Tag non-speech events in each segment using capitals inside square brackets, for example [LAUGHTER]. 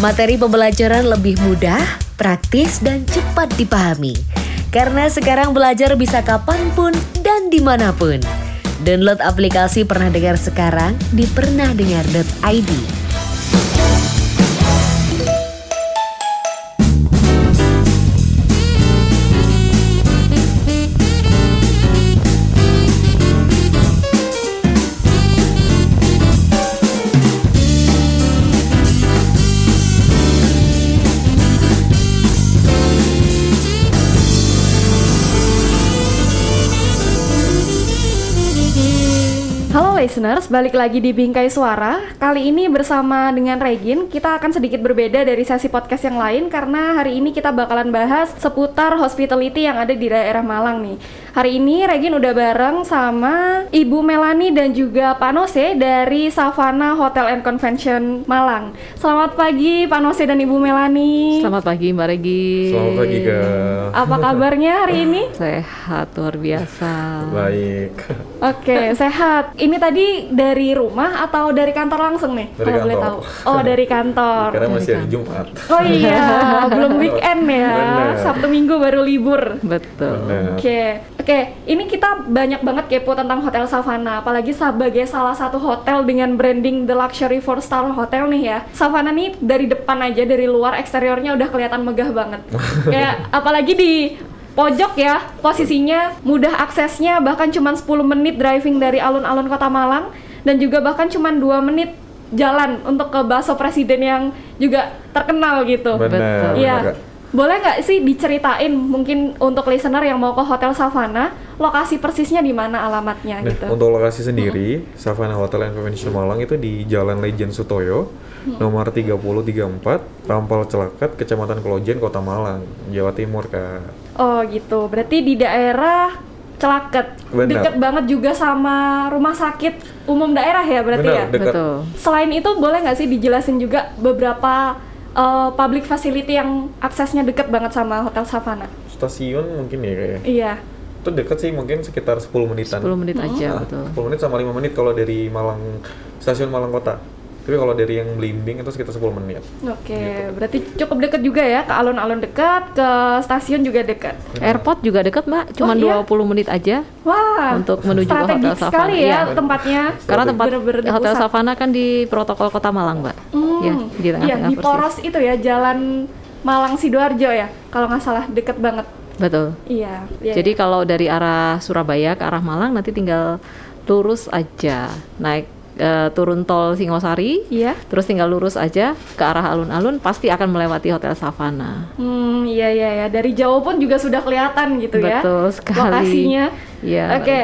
Materi pembelajaran lebih mudah, praktis, dan cepat dipahami. Karena sekarang belajar bisa kapan pun dan di mana pun. Download aplikasi Pernah Dengar sekarang di pernahdengar.id. listeners, balik lagi di Bingkai Suara. Kali ini bersama dengan Regin, kita akan sedikit berbeda dari sesi podcast yang lain karena hari ini kita bakalan bahas seputar hospitality yang ada di daerah Malang nih. Hari ini Regin udah bareng sama Ibu Melani dan juga Pak Nose dari Savana Hotel and Convention Malang. Selamat pagi Pak Nose dan Ibu Melani. Selamat pagi Mbak Regi. Selamat pagi kak. Apa kabarnya hari [LAUGHS] ini? Sehat luar biasa. Baik. Oke, sehat. Ini tadi dari rumah atau dari kantor langsung nih? Dari kalau boleh kantor. tahu. Oh, dari kantor. Karena masih hari kantor. Jumat. Oh iya, [LAUGHS] belum weekend ya. Bener. Sabtu Minggu baru libur. Betul. Benar. Oke, oke. Ini kita banyak banget kepo tentang Hotel Savana, apalagi sebagai salah satu hotel dengan branding The Luxury Four Star Hotel nih ya. Savana nih dari depan aja, dari luar eksteriornya udah kelihatan megah banget. [LAUGHS] Kayak apalagi di pojok ya, posisinya mudah aksesnya, bahkan cuma 10 menit driving dari alun-alun Kota Malang dan juga bahkan cuma 2 menit jalan untuk ke bakso presiden yang juga terkenal gitu. Benar. Iya. Boleh nggak sih diceritain mungkin untuk listener yang mau ke Hotel Savana, lokasi persisnya di mana alamatnya Nah, gitu? untuk lokasi sendiri, Savana Hotel and Convention Malang itu di Jalan Legend Sutoyo, nomor 3034, Rampal Celakat, Kecamatan Kelojen, Kota Malang, Jawa Timur, Kak. Oh gitu, berarti di daerah Celaket, Benar. deket banget juga sama rumah sakit umum daerah ya berarti Benar, ya. dekat. Betul. Selain itu boleh nggak sih dijelasin juga beberapa uh, public facility yang aksesnya deket banget sama Hotel Savana? Stasiun mungkin ya kayak. Iya. Itu dekat sih mungkin sekitar 10 menitan. 10 menit aja Nah, betul. 10 menit sama 5 menit kalau dari Malang stasiun Malang Kota. Tapi kalau dari yang Blimbing itu sekitar 10 menit. Oke, Gitu. berarti cukup deket juga ya ke alun-alun dekat, ke stasiun juga dekat. Airport juga dekat Mbak, cuma Oh, iya? 20 menit aja. Wah, Untuk menuju ke Hotel Savana, sekali ya iya. tempatnya. Karena tempat Bener-bener di Hotel. Savana kan di protokol Kota Malang, Mbak. Hmm, Ya, di iya, tengah-tengah di persis. poros itu ya, Jalan Malang Sidoarjo ya, kalau nggak salah deket banget. Betul. Iya. iya, Jadi iya. kalau dari arah Surabaya ke arah Malang nanti tinggal lurus aja naik eh, turun tol Singosari, Iya. terus tinggal lurus aja ke arah alun-alun pasti akan melewati Hotel Savana. Hmm, iya iya ya. Dari jauh pun juga sudah kelihatan gitu ya. Betul sekali. Lokasinya. Iya. Oke.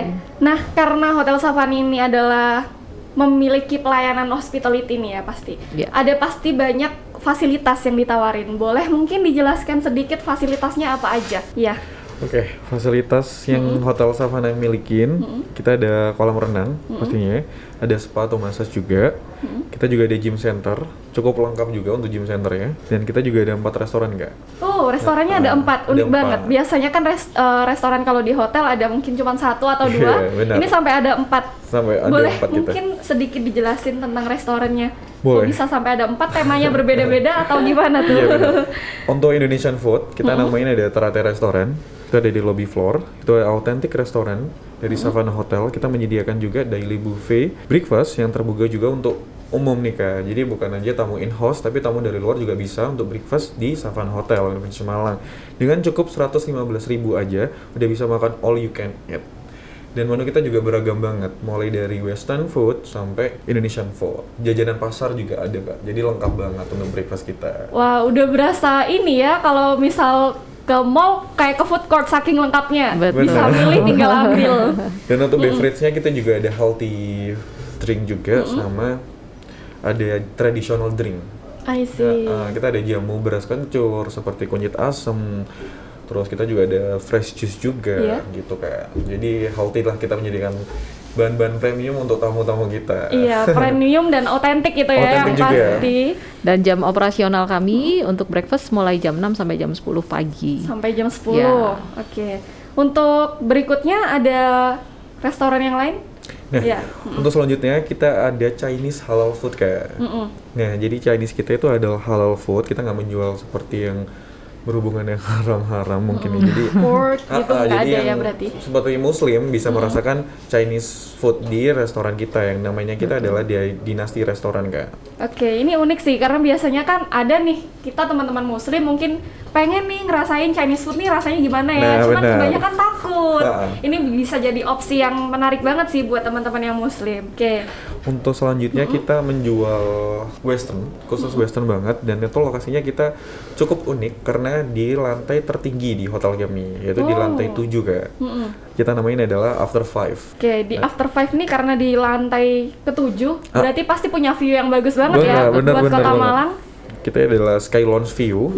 Nah, karena Hotel Savana ini adalah memiliki pelayanan hospitality nih ya pasti. Iya. Ada pasti banyak fasilitas yang ditawarin. Boleh mungkin dijelaskan sedikit fasilitasnya apa aja? Iya. Oke, fasilitas yang Hotel Savana milikin, kita ada kolam renang pastinya, ada spa atau massage juga, kita juga ada gym center, cukup lengkap juga untuk gym centernya, dan kita juga ada empat restoran kak. Oh, restorannya ada Nah, empat, ada unik empat. banget. Biasanya kan res- eh, restoran kalau di hotel ada mungkin cuma satu atau Iya, dua. benar. Ini sampai ada empat. Sampai ada Boleh empat kita. mungkin sedikit dijelasin tentang restorannya. Kok Boleh. bisa sampai ada empat, temanya berbeda-beda atau gimana tuh? Iya benar. Untuk Indonesian food, kita namain ada Terate Restoran. Itu ada di lobby floor. Itu ada authentic restoran dari Savana Hotel. Kita menyediakan juga daily buffet breakfast yang terbuka juga untuk umum nih kak. Jadi bukan aja tamu in house, tapi tamu dari luar juga bisa untuk breakfast di Savana Hotel Convention Malang. Dengan cukup 115.000 aja, udah bisa makan all you can eat. Dan menu kita juga beragam banget, mulai dari western food sampai Indonesian food. Jajanan pasar juga ada kak, jadi lengkap banget untuk breakfast kita. Wah, udah berasa ini ya kalau misal ke mall kayak ke food court saking lengkapnya. Betul. Bisa milih tinggal [LAUGHS] ambil. Dan untuk beverage-nya kita juga ada healthy drink juga sama ada traditional drink. I Ya, see. uh, kita ada jamu beras kencur seperti kunyit asem. Terus kita juga ada fresh juice juga Iya. gitu kayak. Jadi healthy lah kita menyediakan bahan-bahan premium untuk tamu-tamu kita. Iya, [LAUGHS] premium dan otentik gitu ya yang juga. pasti. Dan jam operasional kami untuk breakfast mulai jam 6 sampai jam 10 pagi. Sampai jam 10. Ya. Oke. Untuk berikutnya ada restoran yang lain? Nah, Iya. untuk selanjutnya kita ada Chinese halal food kayak. Mm-mm. Nah, jadi Chinese kita itu adalah halal food. Kita nggak menjual seperti yang berhubungan yang haram-haram mungkin ya. Jadi Pork Ah, gitu nggak jadi ada ya yang berarti. Seperti Muslim bisa merasakan Chinese food di restoran kita yang namanya kita adalah di dinasti restoran kak. Oke, ini unik sih karena biasanya kan ada nih kita teman-teman muslim mungkin pengen nih ngerasain Chinese food nih rasanya gimana ya. Nah, Cuman benar. kebanyakan takut. Ah. Ini bisa jadi opsi yang menarik banget sih buat teman-teman yang muslim. Oke. Untuk selanjutnya kita menjual western, khusus western banget dan itu lokasinya kita cukup unik karena di lantai tertinggi di hotel kami yaitu di Oh. lantai 7 kak. Mm-mm. Kita namain adalah After Five. Oke, di After Five ini karena di lantai ketujuh, Ah. berarti pasti punya view yang bagus banget ya Benar, benar, buat benar kota banget. Malang. Kita adalah Sky Lounge View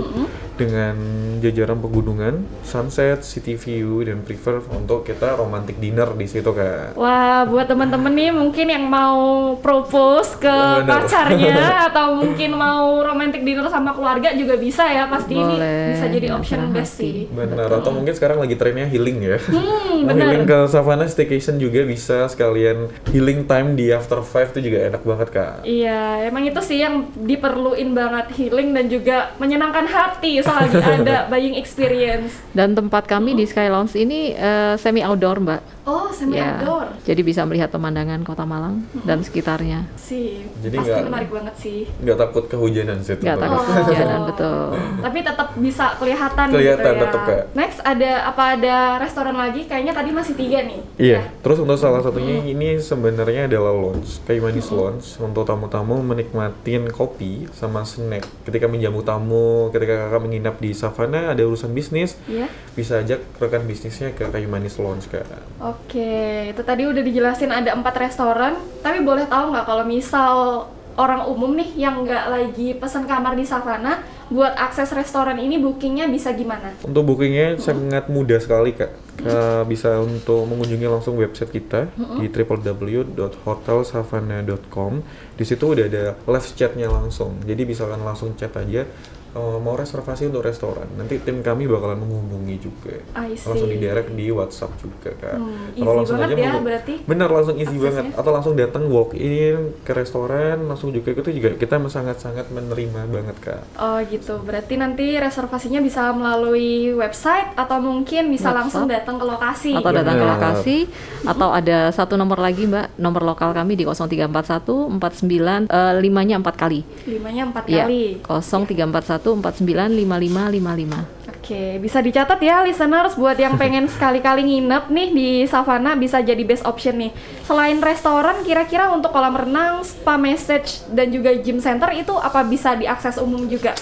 dengan jajaran pegunungan, sunset, city view dan prefer untuk kita romantic dinner di situ kak. Wah, buat temen-temen nih mungkin yang mau propose ke benar. pacarnya [LAUGHS] atau mungkin mau romantic dinner sama keluarga juga bisa ya. Pasti ini Boleh, bisa jadi option best hati. sih. Benar, atau mungkin sekarang lagi trennya healing ya. Hmm, [LAUGHS] healing ke Savannah Staycation juga bisa sekalian healing time di After Five itu juga enak banget kak. Iya, emang itu sih yang diperluin banget healing dan juga menyenangkan hati selagi ada buying experience. Dan tempat kami di Sky Lounge ini eh, semi outdoor, Mbak. Oh, semi Ya, outdoor. Jadi bisa melihat pemandangan Kota Malang dan sekitarnya. Sih, Jadi pasti nggak- menarik banget sih. Nggak takut kehujanan sih Nggak takut Oh. kehujanan, betul. Tapi tetap bisa kelihatan, Kelihatan gitu ya. tetap, Kak. Next ada apa ada restoran lagi? Kayaknya tadi masih tiga nih. Iya, Ya. terus untuk salah satunya ini sebenarnya adalah lounge, kayu manis lounge untuk tamu-tamu menikmatin kopi sama snack. Ketika menjamu tamu, ketika kakak menginap di Savana ada urusan bisnis, Iya. bisa ajak rekan bisnisnya ke kayu manis lounge kak. Oke, itu tadi udah dijelasin ada empat restoran. Tapi boleh tahu nggak kalau misal orang umum nih yang nggak lagi pesan kamar di Savana, buat akses restoran ini bookingnya bisa gimana? Untuk bookingnya sangat mudah sekali kak. Kak bisa untuk mengunjungi langsung website kita di www.hotelsavana.com. Di situ udah ada live chatnya langsung. Jadi misalkan langsung chat aja eh, mau reservasi untuk restoran. Nanti tim kami bakalan menghubungi juga. I Langsung di direct di WhatsApp juga kak. Hmm, Kalau easy langsung banget aja ya mau- berarti Bener langsung easy aksesnya. banget. Atau langsung datang walk in ke restoran langsung juga itu juga kita sangat-sangat menerima banget kak. Oh gitu, berarti nanti reservasinya bisa melalui website atau mungkin bisa WhatsApp. langsung datang ke lokasi. Atau datang ke Benar. lokasi atau ada satu nomor lagi, Mbak. Nomor lokal kami di 0341 49 eh, limanya 4 kali. Limanya empat Iya. kali. 0341 49 55 55. Oke, bisa dicatat ya listeners buat yang [LAUGHS] pengen sekali-kali nginep nih di Savana bisa jadi best option nih. Selain restoran, kira-kira untuk kolam renang, spa massage dan juga gym center itu apa bisa diakses umum juga?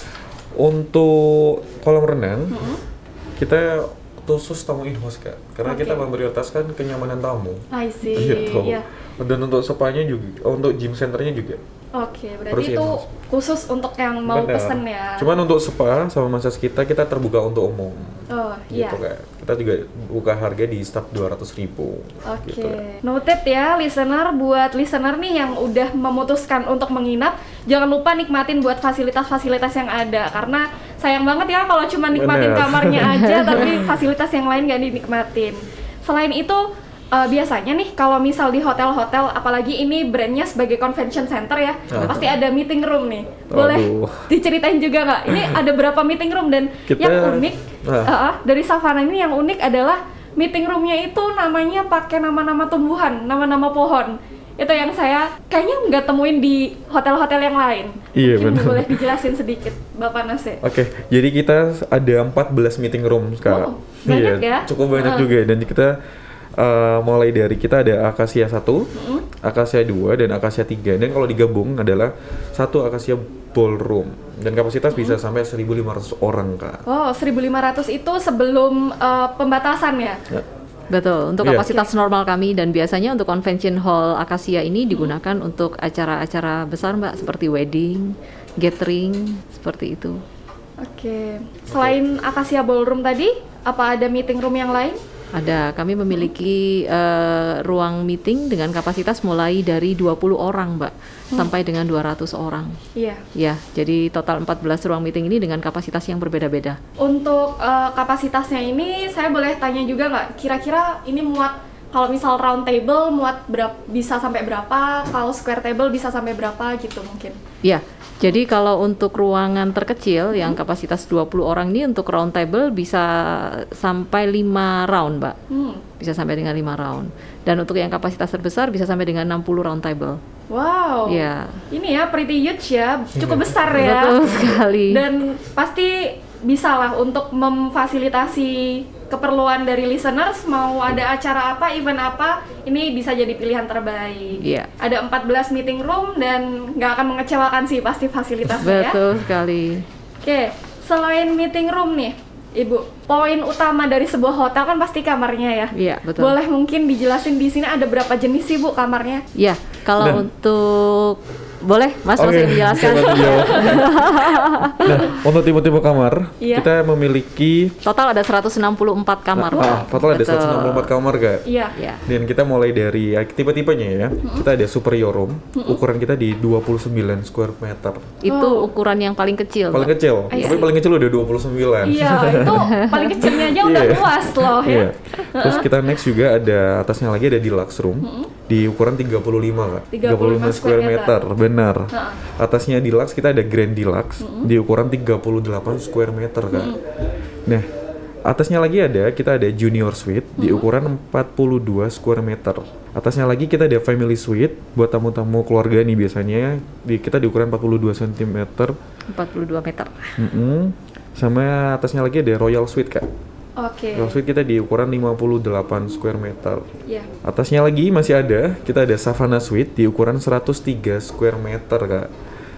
Untuk kolam renang, kita khusus tamu in-house kak, karena Oke. kita memprioritaskan kenyamanan tamu. I see. Gitu. Iya. Dan untuk spanya juga, untuk gym centernya juga. Oke, Harus berarti itu khusus untuk yang mau Benar. pesen ya. Cuman untuk spa sama massage kita kita terbuka untuk umum. Oh, iya. Gitu kak. Kita juga buka harga di start 200 ribu. Oke, Gitu, Kak. noted ya listener buat listener nih yang udah memutuskan untuk menginap, jangan lupa nikmatin buat fasilitas-fasilitas yang ada karena sayang banget ya kalau cuma nikmatin Bener. kamarnya aja [LAUGHS] tapi fasilitas yang lain gak dinikmatin. Selain itu eh, biasanya nih kalau misal di hotel-hotel apalagi ini brandnya sebagai convention center ya, Ah. pasti ada meeting room nih. Boleh Aduh. [LAUGHS] diceritain juga nggak? Ini [LAUGHS] ada berapa meeting room dan Kita- yang unik Ah. eh, eh, dari Savana ini yang unik adalah meeting roomnya itu namanya pakai nama-nama tumbuhan, nama-nama pohon. Itu yang saya kayaknya nggak temuin di hotel-hotel yang lain. Iya, Mungkin benar. boleh dijelasin sedikit, Bapak Nase. Oke, jadi kita ada 14 meeting room Wow, kak. banyak ya? Cukup banyak Ah. juga dan kita uh, mulai dari kita ada akasia 1, Mm-mm. akasia 2 dan akasia 3 dan kalau digabung adalah satu akasia ballroom dan kapasitas bisa sampai 1.500 orang kak. Oh, 1500 itu sebelum eh, pembatasan ya? Ya. Betul, untuk Iya. kapasitas normal kami dan biasanya untuk convention hall Akasia ini digunakan untuk acara-acara besar Mbak seperti wedding, gathering, seperti itu. Oke. Selain Akasia Ballroom tadi, apa ada meeting room yang lain? Ada, kami memiliki eh, ruang meeting dengan kapasitas mulai dari 20 orang Mbak sampai dengan 200 orang. Iya. Ya, jadi total 14 ruang meeting ini dengan kapasitas yang berbeda-beda. Untuk eh, kapasitasnya ini, saya boleh tanya juga nggak? Kira-kira ini muat kalau misal round table muat berapa bisa sampai berapa, kalau square table bisa sampai berapa gitu mungkin. Ya, jadi kalau untuk ruangan terkecil yang kapasitas 20 orang ini untuk round table bisa sampai 5 round, Mbak. Hmm. Bisa sampai dengan 5 round. Dan untuk yang kapasitas terbesar bisa sampai dengan 60 round table. Wow. Ya. Ini ya pretty huge ya, cukup besar ya. Betul sekali. Dan pasti bisa lah untuk memfasilitasi keperluan dari listeners mau ada acara apa, event apa, ini bisa jadi pilihan terbaik. Iya. Ada 14 meeting room dan nggak akan mengecewakan sih pasti fasilitasnya ya. Betul sekali. Oke, selain meeting room nih, Ibu, poin utama dari sebuah hotel kan pasti kamarnya ya. Iya, betul. Boleh mungkin dijelasin di sini ada berapa jenis sih Bu kamarnya? Ya, kalau Dan- untuk boleh Mas Oke, Mas yang dijelaskan. [LAUGHS] nah, untuk tipe-tipe kamar, Iya. kita memiliki Total ada 164 kamar. ah, total ada Betul. 164 kamar, Kak. Iya. Ya. Dan kita mulai dari ya, tipe-tipenya ya. Kita ada superior room, ukuran kita di 29 square meter. Itu Oh. ukuran yang paling kecil. Paling kecil, I tapi paling kecil udah 29. Iya, [LAUGHS] itu paling kecilnya aja udah Iya. luas loh ya. Iya. Terus kita next juga ada atasnya lagi ada deluxe room di ukuran 35 Kak. 35 square meter. benar. Ha-ha. Atasnya deluxe kita ada grand deluxe di ukuran 38 square meter Kak. Nah, atasnya lagi ada kita ada junior suite di ukuran 42 square meter. Atasnya lagi kita ada family suite buat tamu-tamu keluarga nih biasanya di kita di ukuran 42 cm. 42 meter. Mm-mm. Sama atasnya lagi ada royal suite Kak. Oke. Royal suite kita di ukuran 58 square meter. Iya. Atasnya lagi masih ada, kita ada Savannah Suite di ukuran 103 square meter, Kak.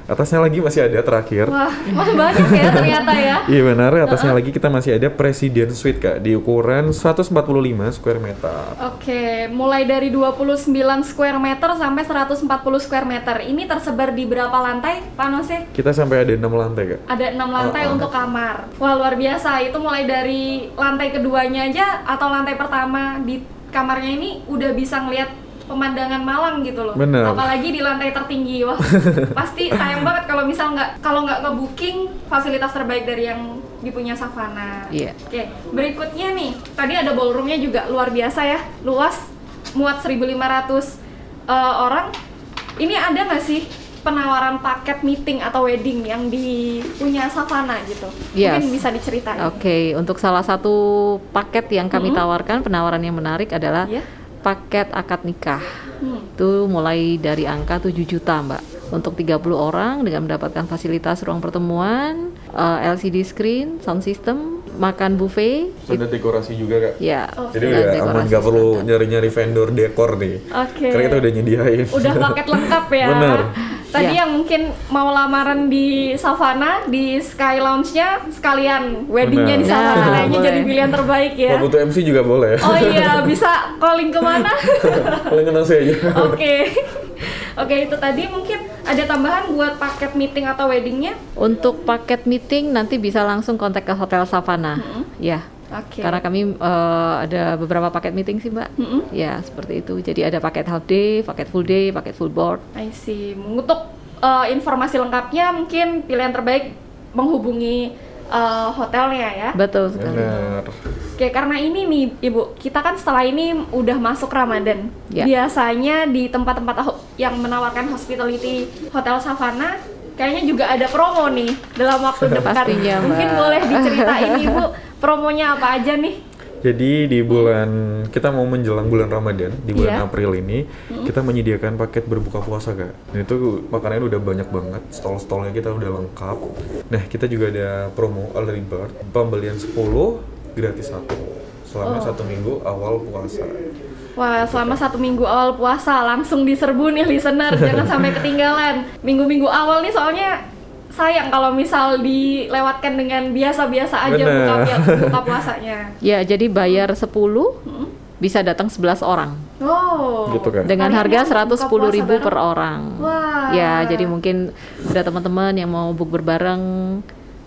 Atasnya lagi masih ada terakhir. Wah, wah banyak ya ternyata ya. [LAUGHS] Iya benar, atasnya lagi kita masih ada President Suite, Kak, di ukuran 145 square meter. Oke, mulai dari 29 square meter sampai 140 square meter. Ini tersebar di berapa lantai, Pak Nose? Kita sampai ada 6 lantai, Kak. Ada enam lantai oh. untuk kamar. Wah luar biasa. Itu mulai dari lantai keduanya aja atau lantai pertama di kamarnya ini udah bisa ngelihat pemandangan Malang gitu loh. Bener. Apalagi di lantai tertinggi. Wah, [LAUGHS] pasti sayang banget kalau misal nggak kalau nggak ke booking fasilitas terbaik dari yang dipunya Savana. Iya. Oke, berikutnya nih. Tadi ada ballroomnya juga luar biasa ya, luas, muat 1.500 eh, orang. Ini ada nggak sih penawaran paket meeting atau wedding yang di punya Savana gitu? Yes. Mungkin bisa diceritain. Oke, untuk salah satu paket yang kami tawarkan, penawaran yang menarik adalah Iya. Paket akad nikah. Hmm. Itu mulai dari angka 7 juta, Mbak. Untuk 30 orang dengan mendapatkan fasilitas ruang pertemuan, eh, LCD screen, sound system, makan buffet. Sudah dekorasi juga, Kak. Ya, Jadi dan udah aman, nggak perlu nyari-nyari vendor dekor nih. Oke. Karena kita udah nyediain. Udah paket lengkap ya. Bener. Tadi Iya. yang mungkin mau lamaran di Savana di Sky Lounge-nya sekalian weddingnya di. Savana Nah, kayaknya boleh. jadi pilihan terbaik ya. Kalau butuh MC juga boleh. Oh iya, bisa calling ke mana? [LAUGHS] Paling kenal saya aja. Oke. Oke, itu tadi mungkin ada tambahan buat paket meeting atau weddingnya? Untuk paket meeting nanti bisa langsung kontak ke Hotel Savana. Ya. Oke. Karena kami eh, ada beberapa paket meeting sih, Mbak. Mm-mm. Ya, seperti itu. Jadi ada paket half day, paket full day, paket full board. I see. Untuk uh, informasi lengkapnya mungkin pilihan terbaik menghubungi uh, hotelnya ya. Betul sekali. Benar. Oke, karena ini nih Ibu, kita kan setelah ini udah masuk Ramadan. Ya. Biasanya di tempat-tempat ho- yang menawarkan hospitality Hotel Savana kayaknya juga ada promo nih dalam waktu [LAUGHS] dekat. Pastinya, Mungkin Mbak. boleh diceritain Ibu promonya apa aja nih? Jadi di bulan kita mau menjelang bulan Ramadan di bulan Iya. April ini kita menyediakan paket berbuka puasa kak. Dan itu makanannya udah banyak banget, stall-stallnya kita udah lengkap. Nah kita juga ada promo early bird, pembelian 10 gratis satu selama Oh. satu minggu awal puasa. Wah, selama satu minggu awal puasa langsung diserbu nih listener, [LAUGHS] jangan sampai ketinggalan. Minggu-minggu awal nih soalnya sayang kalau misal dilewatkan dengan biasa-biasa aja Bener. buka, [LAUGHS] buka puasanya. Ya, jadi bayar 10 bisa datang 11 orang Oh. Gitu kan? dengan harga buka 110.000 puasa ribu per orang. Wah. Ya, jadi mungkin ada teman-teman yang mau book berbareng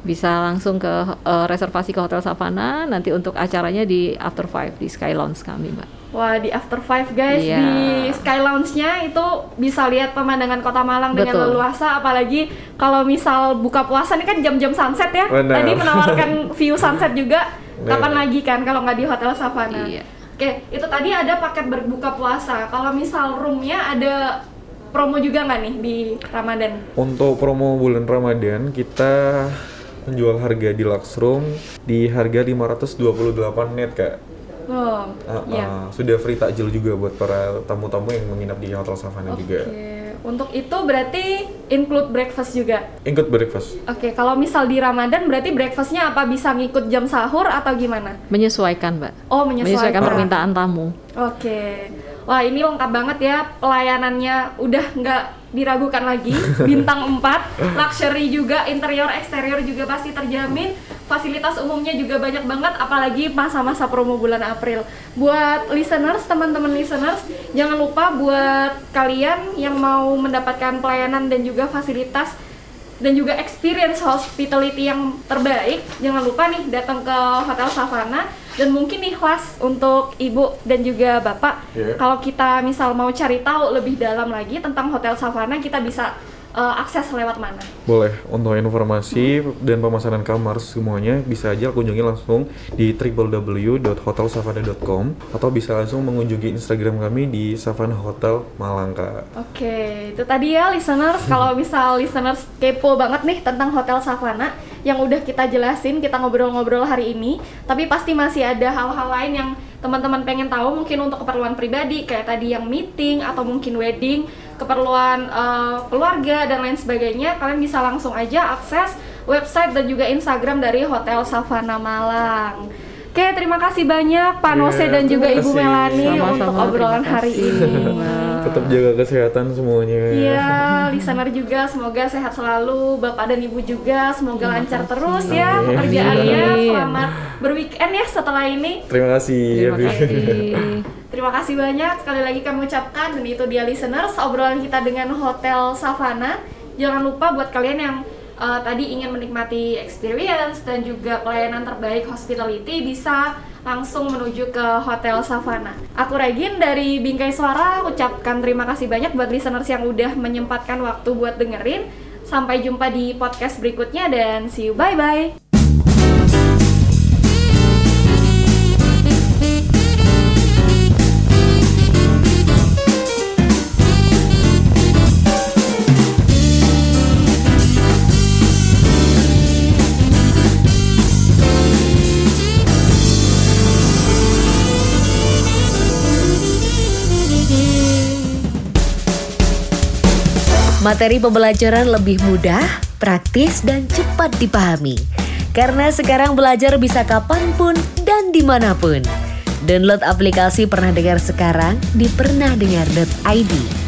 bisa langsung ke eh, reservasi ke Hotel Savana nanti untuk acaranya di After Five di Sky Lounge kami, Mbak. Wah, di After Five guys Iya. di Sky Lounge-nya itu bisa lihat pemandangan Kota Malang dengan Betul. leluasa apalagi kalau misal buka puasa ini kan jam-jam sunset ya. Benar. Tadi menawarkan [LAUGHS] view sunset juga. Benar. Kapan lagi kan kalau nggak di Hotel Savana? Iya. Oke, itu tadi ada paket berbuka puasa. Kalau misal roomnya ada promo juga nggak nih di Ramadan? Untuk promo bulan Ramadan kita menjual harga deluxe room di harga 528 net kak. Oh, iya. ah, sudah free takjil juga buat para tamu-tamu yang menginap di Hotel Savana Oke, juga. untuk itu berarti include breakfast juga. Include breakfast. Oke, kalau misal di Ramadan berarti breakfastnya apa bisa ngikut jam sahur atau gimana? Menyesuaikan, Mbak. Oh, menyesuaikan. permintaan tamu. Oke. Wah, ini lengkap banget ya pelayanannya udah nggak diragukan lagi. [LAUGHS] Bintang 4, luxury juga, interior eksterior juga pasti terjamin. Fasilitas umumnya juga banyak banget apalagi masa-masa promo bulan April. Buat listeners, teman-teman listeners, jangan lupa buat kalian yang mau mendapatkan pelayanan dan juga fasilitas dan juga experience hospitality yang terbaik. Jangan lupa nih datang ke Hotel Savana. Dan mungkin nih Las untuk ibu dan juga bapak. Iya. kalau kita misal mau cari tahu lebih dalam lagi tentang Hotel Savana kita bisa eh, akses lewat mana Boleh, untuk informasi dan pemesanan kamar semuanya bisa aja kunjungi langsung di www.hotelsavana.com atau bisa langsung mengunjungi Instagram kami di Savana Hotel Malang Kak. Oke, itu tadi ya listeners. Kalau misal listeners kepo banget nih tentang Hotel Savana yang udah kita jelasin, kita ngobrol-ngobrol hari ini, tapi pasti masih ada hal-hal lain yang teman-teman pengen tahu mungkin untuk keperluan pribadi kayak tadi yang meeting atau mungkin wedding, keperluan eh, keluarga dan lain sebagainya, kalian bisa langsung aja akses website dan juga Instagram dari Hotel Savana Malang. Oke, terima kasih banyak Pak Nose dan juga terima Ibu. Melani Sama-sama, untuk obrolan terima hari ini. [LAUGHS] Tetap jaga kesehatan semuanya. Iya, listener juga semoga sehat selalu, Bapak dan Ibu juga semoga lancar terus ya pekerjaannya. Selamat berweekend ya setelah ini. Terima kasih. Terima Evi. kasih. [LAUGHS] Terima kasih banyak sekali lagi kami ucapkan dan itu dia listeners obrolan kita dengan Hotel Savana. Jangan lupa buat kalian yang uh, tadi ingin menikmati experience dan juga pelayanan terbaik hospitality bisa langsung menuju ke Hotel Savana. Aku Regin dari Bingkai Suara ucapkan terima kasih banyak buat listeners yang udah menyempatkan waktu buat dengerin. Sampai jumpa di podcast berikutnya dan see you bye bye. Materi pembelajaran lebih mudah, praktis, dan cepat dipahami. Karena sekarang belajar bisa kapan pun dan di mana pun. Download aplikasi Pernah Dengar Sekarang di pernahdengar.id.